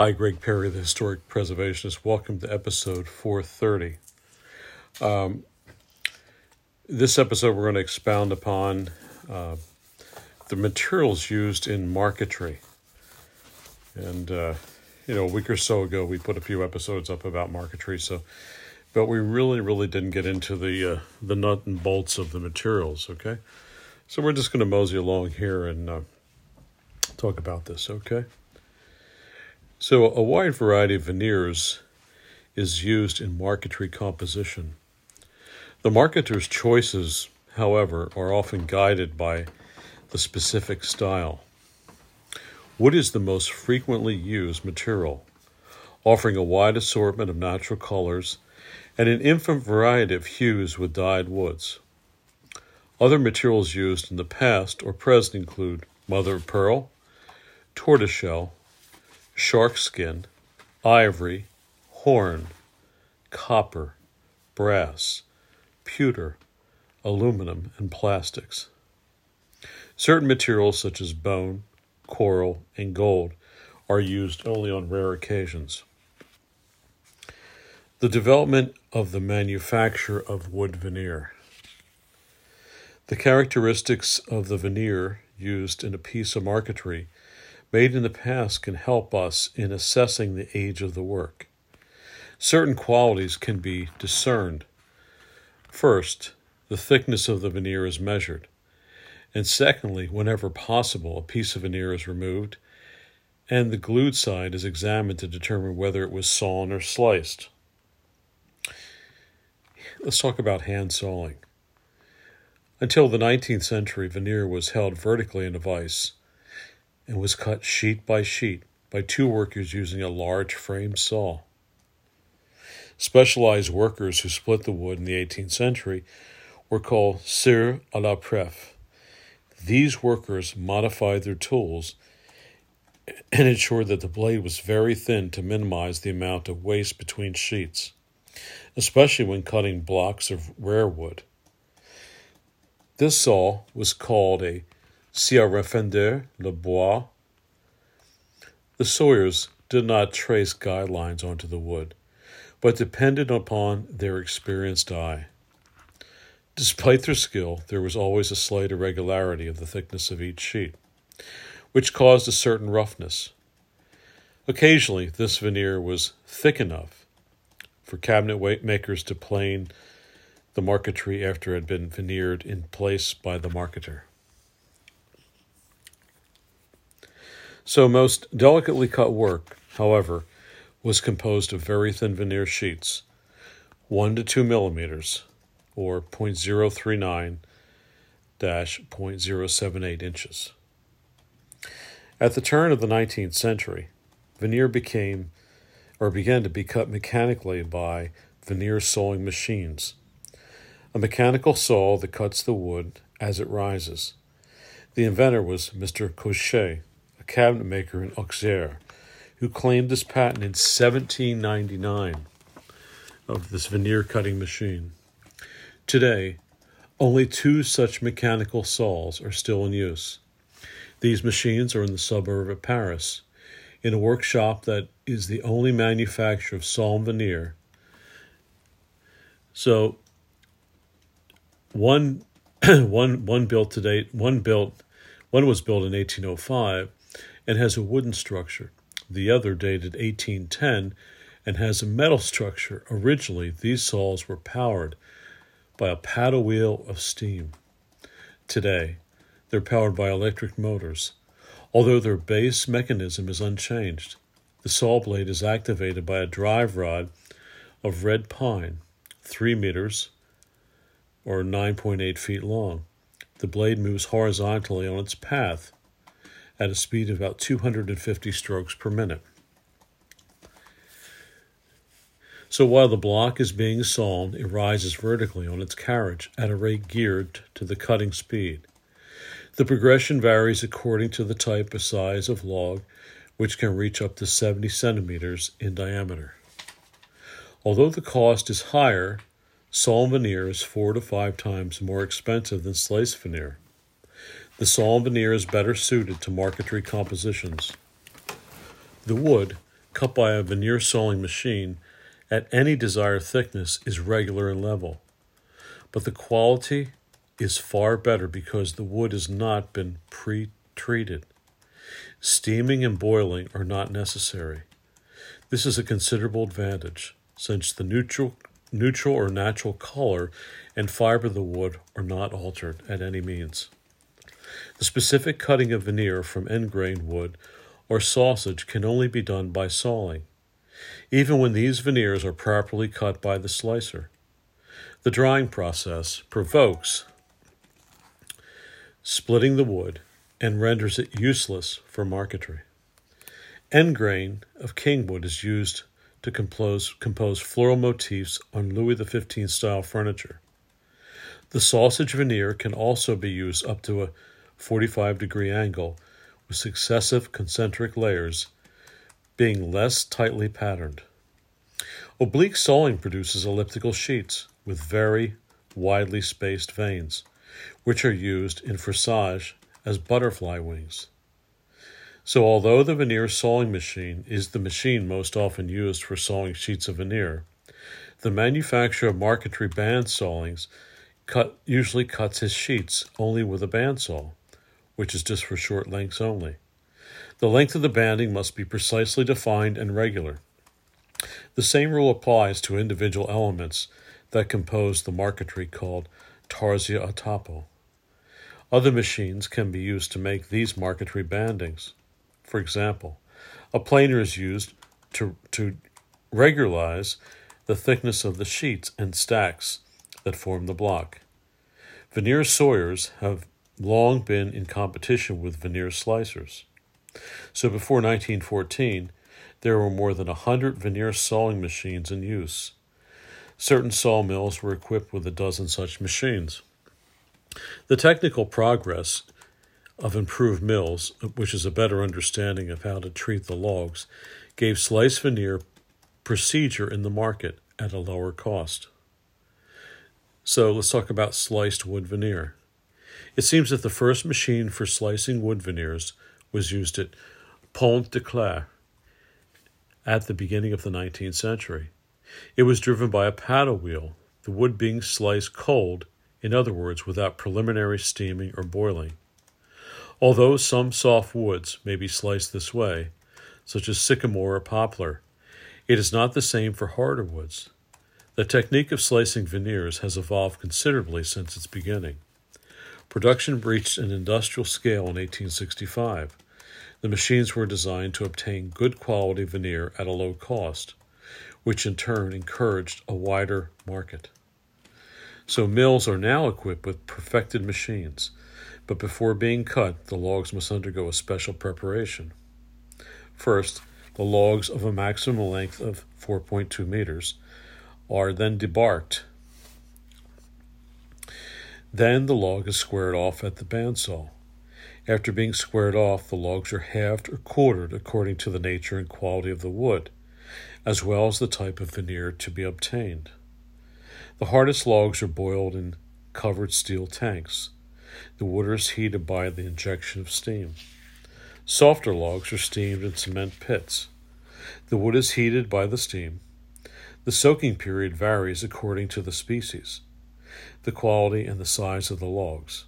Hi, Greg Perry, the historic preservationist. Welcome to episode 430. Um, this episode, we're going to expound upon uh, the materials used in marquetry. And, uh, you know, a week or so ago, we put a few episodes up about marquetry, so, but we really, really didn't get into the, uh, the nut and bolts of the materials, okay? So we're just going to mosey along here and uh, talk about this, okay? So, a wide variety of veneers is used in marquetry composition. The marketer's choices, however, are often guided by the specific style. Wood is the most frequently used material, offering a wide assortment of natural colors and an infinite variety of hues with dyed woods. Other materials used in the past or present include mother of pearl, tortoiseshell, shark skin, ivory, horn, copper, brass, pewter, aluminum, and plastics. Certain materials such as bone, coral, and gold are used only on rare occasions. The development of the manufacture of wood veneer. The characteristics of the veneer used in a piece of marquetry made in the past can help us in assessing the age of the work. Certain qualities can be discerned. First, the thickness of the veneer is measured. And secondly, whenever possible, a piece of veneer is removed and the glued side is examined to determine whether it was sawn or sliced. Let's talk about hand sawing. Until the 19th century, veneer was held vertically in a vise and was cut sheet by sheet by two workers using a large frame saw. Specialized workers who split the wood in the 18th century were called scieurs à la pref. These workers modified their tools and ensured that the blade was very thin to minimize the amount of waste between sheets, especially when cutting blocks of rare wood. This saw was called a scie le bois. The sawyers did not trace guidelines onto the wood, but depended upon their experienced eye. Despite their skill, there was always a slight irregularity of the thickness of each sheet, which caused a certain roughness. Occasionally, this veneer was thick enough for cabinet makers to plane the marquetry after it had been veneered in place by the marketer. So, most delicately cut work, however, was composed of very thin veneer sheets, 1 to 2 millimeters, or 0.039 0.078 inches. At the turn of the 19th century, veneer became or began to be cut mechanically by veneer sawing machines a mechanical saw that cuts the wood as it rises. The inventor was Mr. Cochet, cabinet maker in Auxerre, who claimed this patent in 1799 of this veneer cutting machine. Today, only two such mechanical saws are still in use. These machines are in the suburb of Paris, in a workshop that is the only manufacturer of saw and veneer. So one one one built to date one built one was built in 1805 and has a wooden structure. The other dated 1810 and has a metal structure. Originally these saws were powered by a paddle wheel of steam. Today they're powered by electric motors. Although their base mechanism is unchanged the saw blade is activated by a drive rod of red pine 3 meters or 9.8 feet long. The blade moves horizontally on its path at a speed of about 250 strokes per minute. So while the block is being sawn, it rises vertically on its carriage at a rate geared to the cutting speed. The progression varies according to the type of size of log, which can reach up to 70 centimeters in diameter. Although the cost is higher Sawn veneer is four to five times more expensive than slice veneer. The sawn veneer is better suited to marquetry compositions. The wood cut by a veneer sawing machine at any desired thickness is regular and level. But the quality is far better because the wood has not been pre treated. Steaming and boiling are not necessary. This is a considerable advantage, since the neutral, neutral or natural color and fiber of the wood are not altered at any means. The specific cutting of veneer from end grain wood or sausage can only be done by sawing, even when these veneers are properly cut by the slicer. The drying process provokes splitting the wood and renders it useless for marquetry. End grain of kingwood is used to compose, compose floral motifs on Louis XV style furniture. The sausage veneer can also be used up to a 45 degree angle with successive concentric layers being less tightly patterned. Oblique sawing produces elliptical sheets with very widely spaced veins, which are used in frisage as butterfly wings. So, although the veneer sawing machine is the machine most often used for sawing sheets of veneer, the manufacturer of marquetry band sawings cut, usually cuts his sheets only with a bandsaw, which is just for short lengths only. The length of the banding must be precisely defined and regular. The same rule applies to individual elements that compose the marquetry called tarsia a tappo. Other machines can be used to make these marquetry bandings. For example, a planer is used to, to regularize the thickness of the sheets and stacks that form the block. Veneer sawyers have long been in competition with veneer slicers. So before 1914, there were more than a hundred veneer sawing machines in use. Certain sawmills were equipped with a dozen such machines. The technical progress of improved mills, which is a better understanding of how to treat the logs, gave slice veneer procedure in the market at a lower cost. So let's talk about sliced wood veneer. It seems that the first machine for slicing wood veneers was used at Pont de Claix at the beginning of the 19th century. It was driven by a paddle wheel, the wood being sliced cold in other words, without preliminary steaming or boiling. Although some soft woods may be sliced this way, such as sycamore or poplar, it is not the same for harder woods. The technique of slicing veneers has evolved considerably since its beginning. Production reached an industrial scale in 1865. The machines were designed to obtain good quality veneer at a low cost, which in turn encouraged a wider market. So mills are now equipped with perfected machines, but before being cut, the logs must undergo a special preparation. First, the logs of a maximum length of 4.2 meters are then debarked. Then the log is squared off at the bandsaw. After being squared off, the logs are halved or quartered according to the nature and quality of the wood, as well as the type of veneer to be obtained. The hardest logs are boiled in covered steel tanks. The water is heated by the injection of steam. Softer logs are steamed in cement pits. The wood is heated by the steam. The soaking period varies according to the species, the quality, and the size of the logs.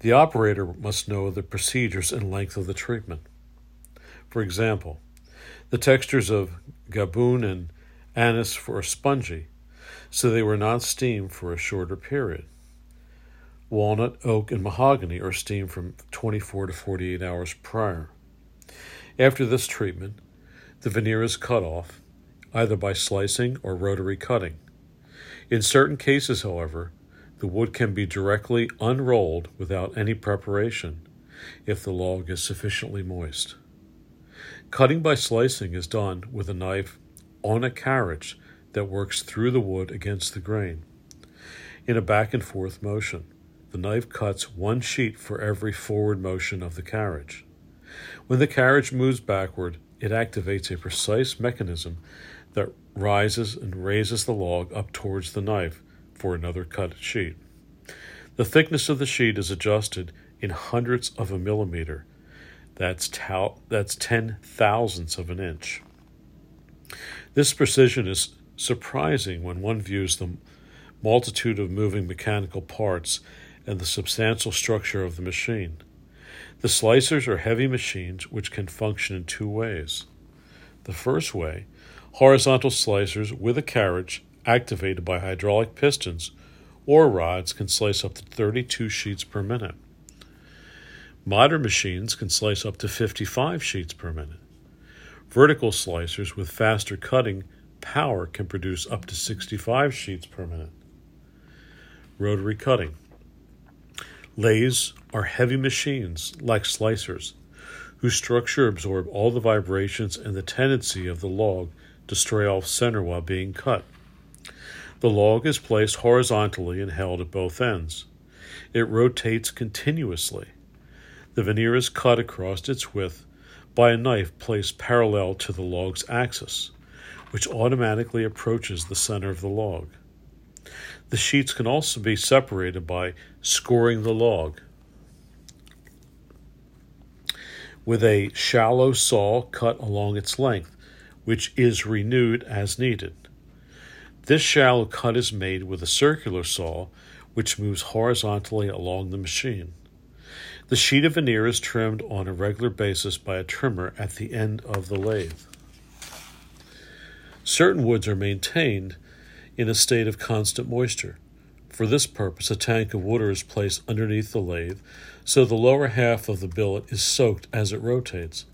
The operator must know the procedures and length of the treatment. For example, the textures of gaboon and anise for spongy so they were not steamed for a shorter period. Walnut, oak, and mahogany are steamed from 24 to 48 hours prior. After this treatment, the veneer is cut off, either by slicing or rotary cutting. In certain cases, however, the wood can be directly unrolled without any preparation if the log is sufficiently moist. Cutting by slicing is done with a knife on a carriage that works through the wood against the grain. In a back and forth motion, the knife cuts one sheet for every forward motion of the carriage. When the carriage moves backward, it activates a precise mechanism that rises and raises the log up towards the knife for another cut sheet. The thickness of the sheet is adjusted in hundredths of a millimeter. That's, that's ten thousandths of an inch. This precision is surprising when one views the multitude of moving mechanical parts and the substantial structure of the machine. The slicers are heavy machines which can function in two ways. The first way, horizontal slicers with a carriage activated by hydraulic pistons or rods can slice up to 32 sheets per minute. Modern machines can slice up to 55 sheets per minute. Vertical slicers with faster cutting power can produce up to 65 sheets per minute. Rotary cutting. Lathes are heavy machines, like slicers, whose structure absorb all the vibrations and the tendency of the log to stray off center while being cut. The log is placed horizontally and held at both ends. It rotates continuously. The veneer is cut across its width by a knife placed parallel to the log's axis, which automatically approaches the center of the log. The sheets can also be separated by scoring the log. With a shallow saw cut along its length, which is renewed as needed. This shallow cut is made with a circular saw, which moves horizontally along the machine. The sheet of veneer is trimmed on a regular basis by a trimmer at the end of the lathe. Certain woods are maintained in a state of constant moisture. For this purpose, a tank of water is placed underneath the lathe so the lower half of the billet is soaked as it rotates.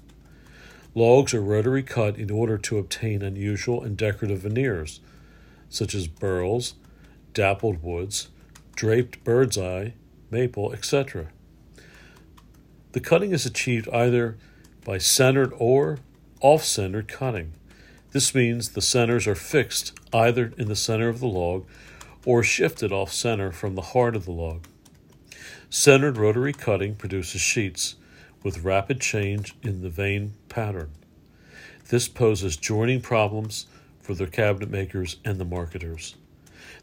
Logs are rotary cut in order to obtain unusual and decorative veneers, such as burls, dappled woods, draped bird's eye, maple, etc. The cutting is achieved either by centered or off centered cutting. This means the centers are fixed either in the center of the log or shifted off center from the heart of the log. Centered rotary cutting produces sheets with rapid change in the vein pattern. This poses joining problems for the cabinet makers and the marketers.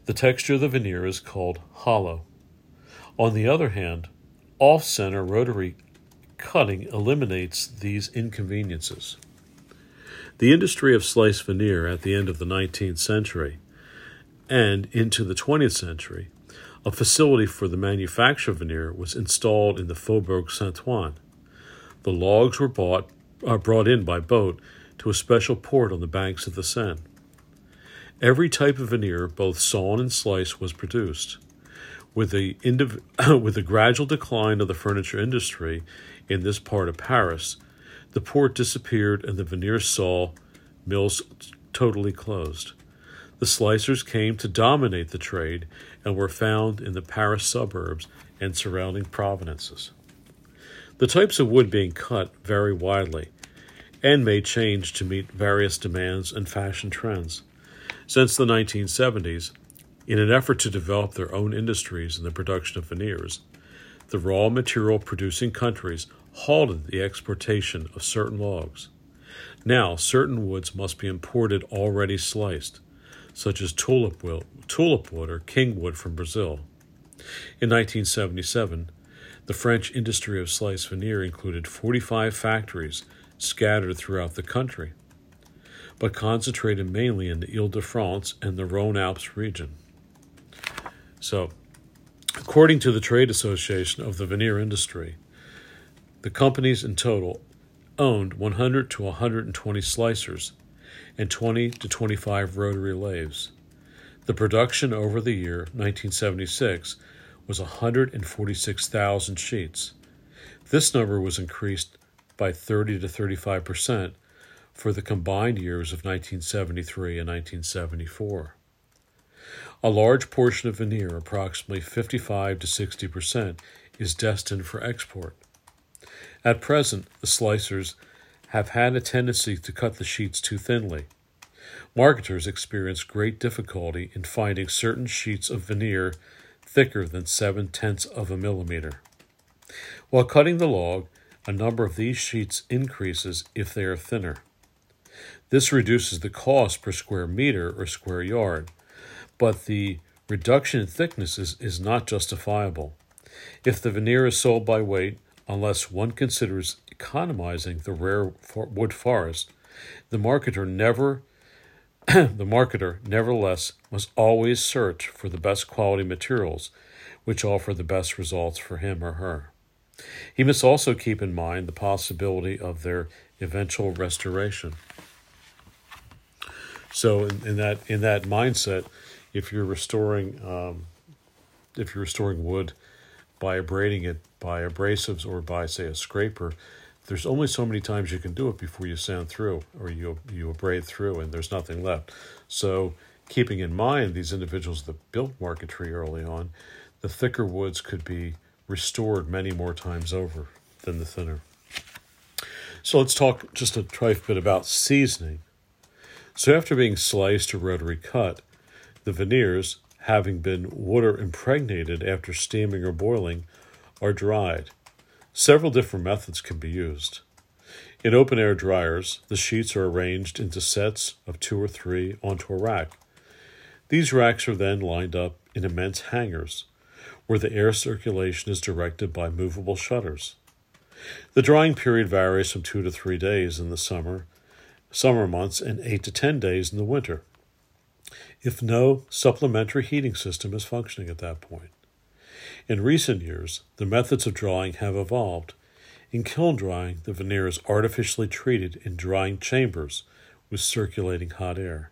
The texture of the veneer is called hollow. On the other hand, off center rotary cutting eliminates these inconveniences. The industry of slice veneer at the end of the 19th century and into the 20th century, a facility for the manufacture of veneer was installed in the Faubourg Saint Ouen. The logs were bought, uh, brought in by boat to a special port on the banks of the Seine. Every type of veneer, both sawn and sliced, was produced. With the, indiv- with the gradual decline of the furniture industry in this part of Paris, the port disappeared and the veneer saw mills totally closed. The slicers came to dominate the trade and were found in the Paris suburbs and surrounding provinces. The types of wood being cut vary widely and may change to meet various demands and fashion trends. Since the 1970s, in an effort to develop their own industries in the production of veneers, the raw material producing countries halted the exportation of certain logs. Now, certain woods must be imported already sliced, such as tulip wood, tulip wood or kingwood from Brazil. In 1977, the French industry of sliced veneer included 45 factories scattered throughout the country, but concentrated mainly in the Ile de France and the Rhone Alps region. So, according to the Trade Association of the Veneer Industry, the companies in total owned 100 to 120 slicers and 20 to 25 rotary lathes. The production over the year 1976 was 146,000 sheets. This number was increased by 30 to 35 percent for the combined years of 1973 and 1974. A large portion of veneer, approximately 55 to 60 percent, is destined for export. At present, the slicers have had a tendency to cut the sheets too thinly. Marketers experience great difficulty in finding certain sheets of veneer thicker than seven tenths of a millimeter. While cutting the log, a number of these sheets increases if they are thinner. This reduces the cost per square meter or square yard, but the reduction in thicknesses is not justifiable. If the veneer is sold by weight, unless one considers economizing the rare wood forest, the marketer never the marketer, nevertheless, must always search for the best quality materials which offer the best results for him or her. He must also keep in mind the possibility of their eventual restoration. So, in, in that in that mindset, if you're restoring um, if you're restoring wood by abrading it by abrasives or by say a scraper, there's only so many times you can do it before you sand through or you you abrade through and there's nothing left. So keeping in mind these individuals that built marquetry early on, the thicker woods could be restored many more times over than the thinner. So let's talk just a trifle bit about seasoning. So after being sliced or rotary cut, the veneers, having been water impregnated after steaming or boiling, are dried. Several different methods can be used. In open air dryers, the sheets are arranged into sets of two or three onto a rack. These racks are then lined up in immense hangars, where the air circulation is directed by movable shutters. The drying period varies from two to three days in the summer, summer months, and eight to ten days in the winter, if no supplementary heating system is functioning at that point. In recent years, the methods of drying have evolved. In kiln drying, the veneer is artificially treated in drying chambers with circulating hot air.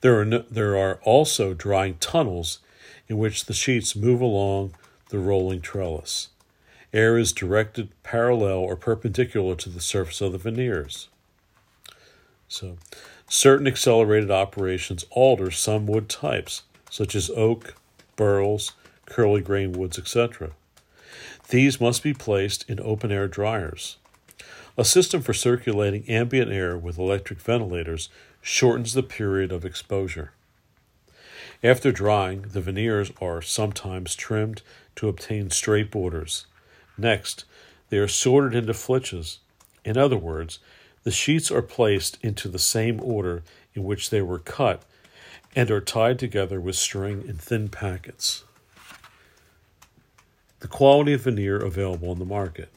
There are, no, there are also drying tunnels in which the sheets move along the rolling trellis. Air is directed parallel or perpendicular to the surface of the veneers. So, certain accelerated operations alter some wood types, such as oak, burls, curly grain woods, etc. These must be placed in open air dryers. A system for circulating ambient air with electric ventilators shortens the period of exposure. After drying, the veneers are sometimes trimmed to obtain straight borders. Next, they are sorted into flitches. In other words, the sheets are placed into the same order in which they were cut and are tied together with string in thin packets the quality of veneer available on the market.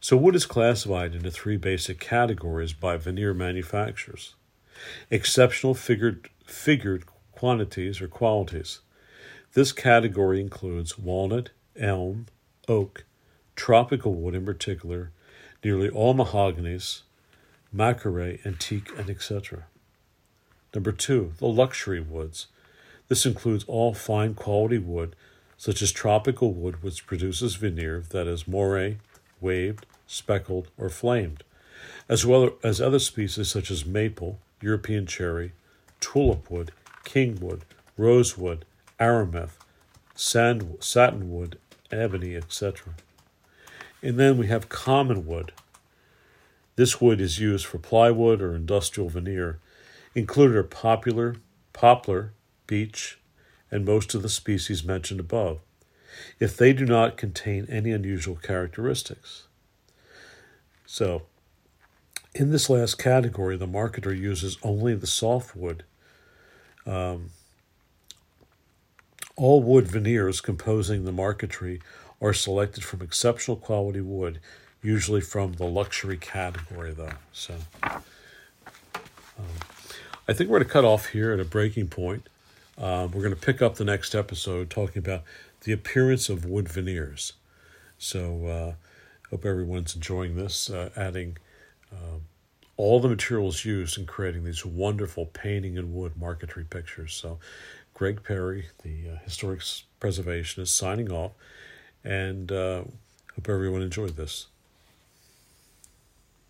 So, wood is classified into three basic categories by veneer manufacturers exceptional figured, figured quantities or qualities. This category includes walnut, elm, oak, tropical wood in particular, nearly all mahoganies, makore, antique, and etc. Number two, the luxury woods. This includes all fine quality wood such as tropical wood which produces veneer that is moire, waved, speckled, or flamed, as well as other species such as maple, European cherry, tulip wood, kingwood, rosewood, arameth, sand, satinwood, ebony, etc. And then we have common wood. This wood is used for plywood or industrial veneer. Included are popular, poplar, beech, and most of the species mentioned above, if they do not contain any unusual characteristics. So, in this last category, the marketer uses only the softwood. Um, all wood veneers composing the marquetry are selected from exceptional quality wood, usually from the luxury category, though. So, um, I think we're going to cut off here at a breaking point. Uh, we're going to pick up the next episode talking about the appearance of wood veneers. So, uh, hope everyone's enjoying this, uh, adding uh, all the materials used in creating these wonderful painting in wood marquetry pictures. So, Greg Perry, the uh, historic preservationist, signing off, and uh, hope everyone enjoyed this.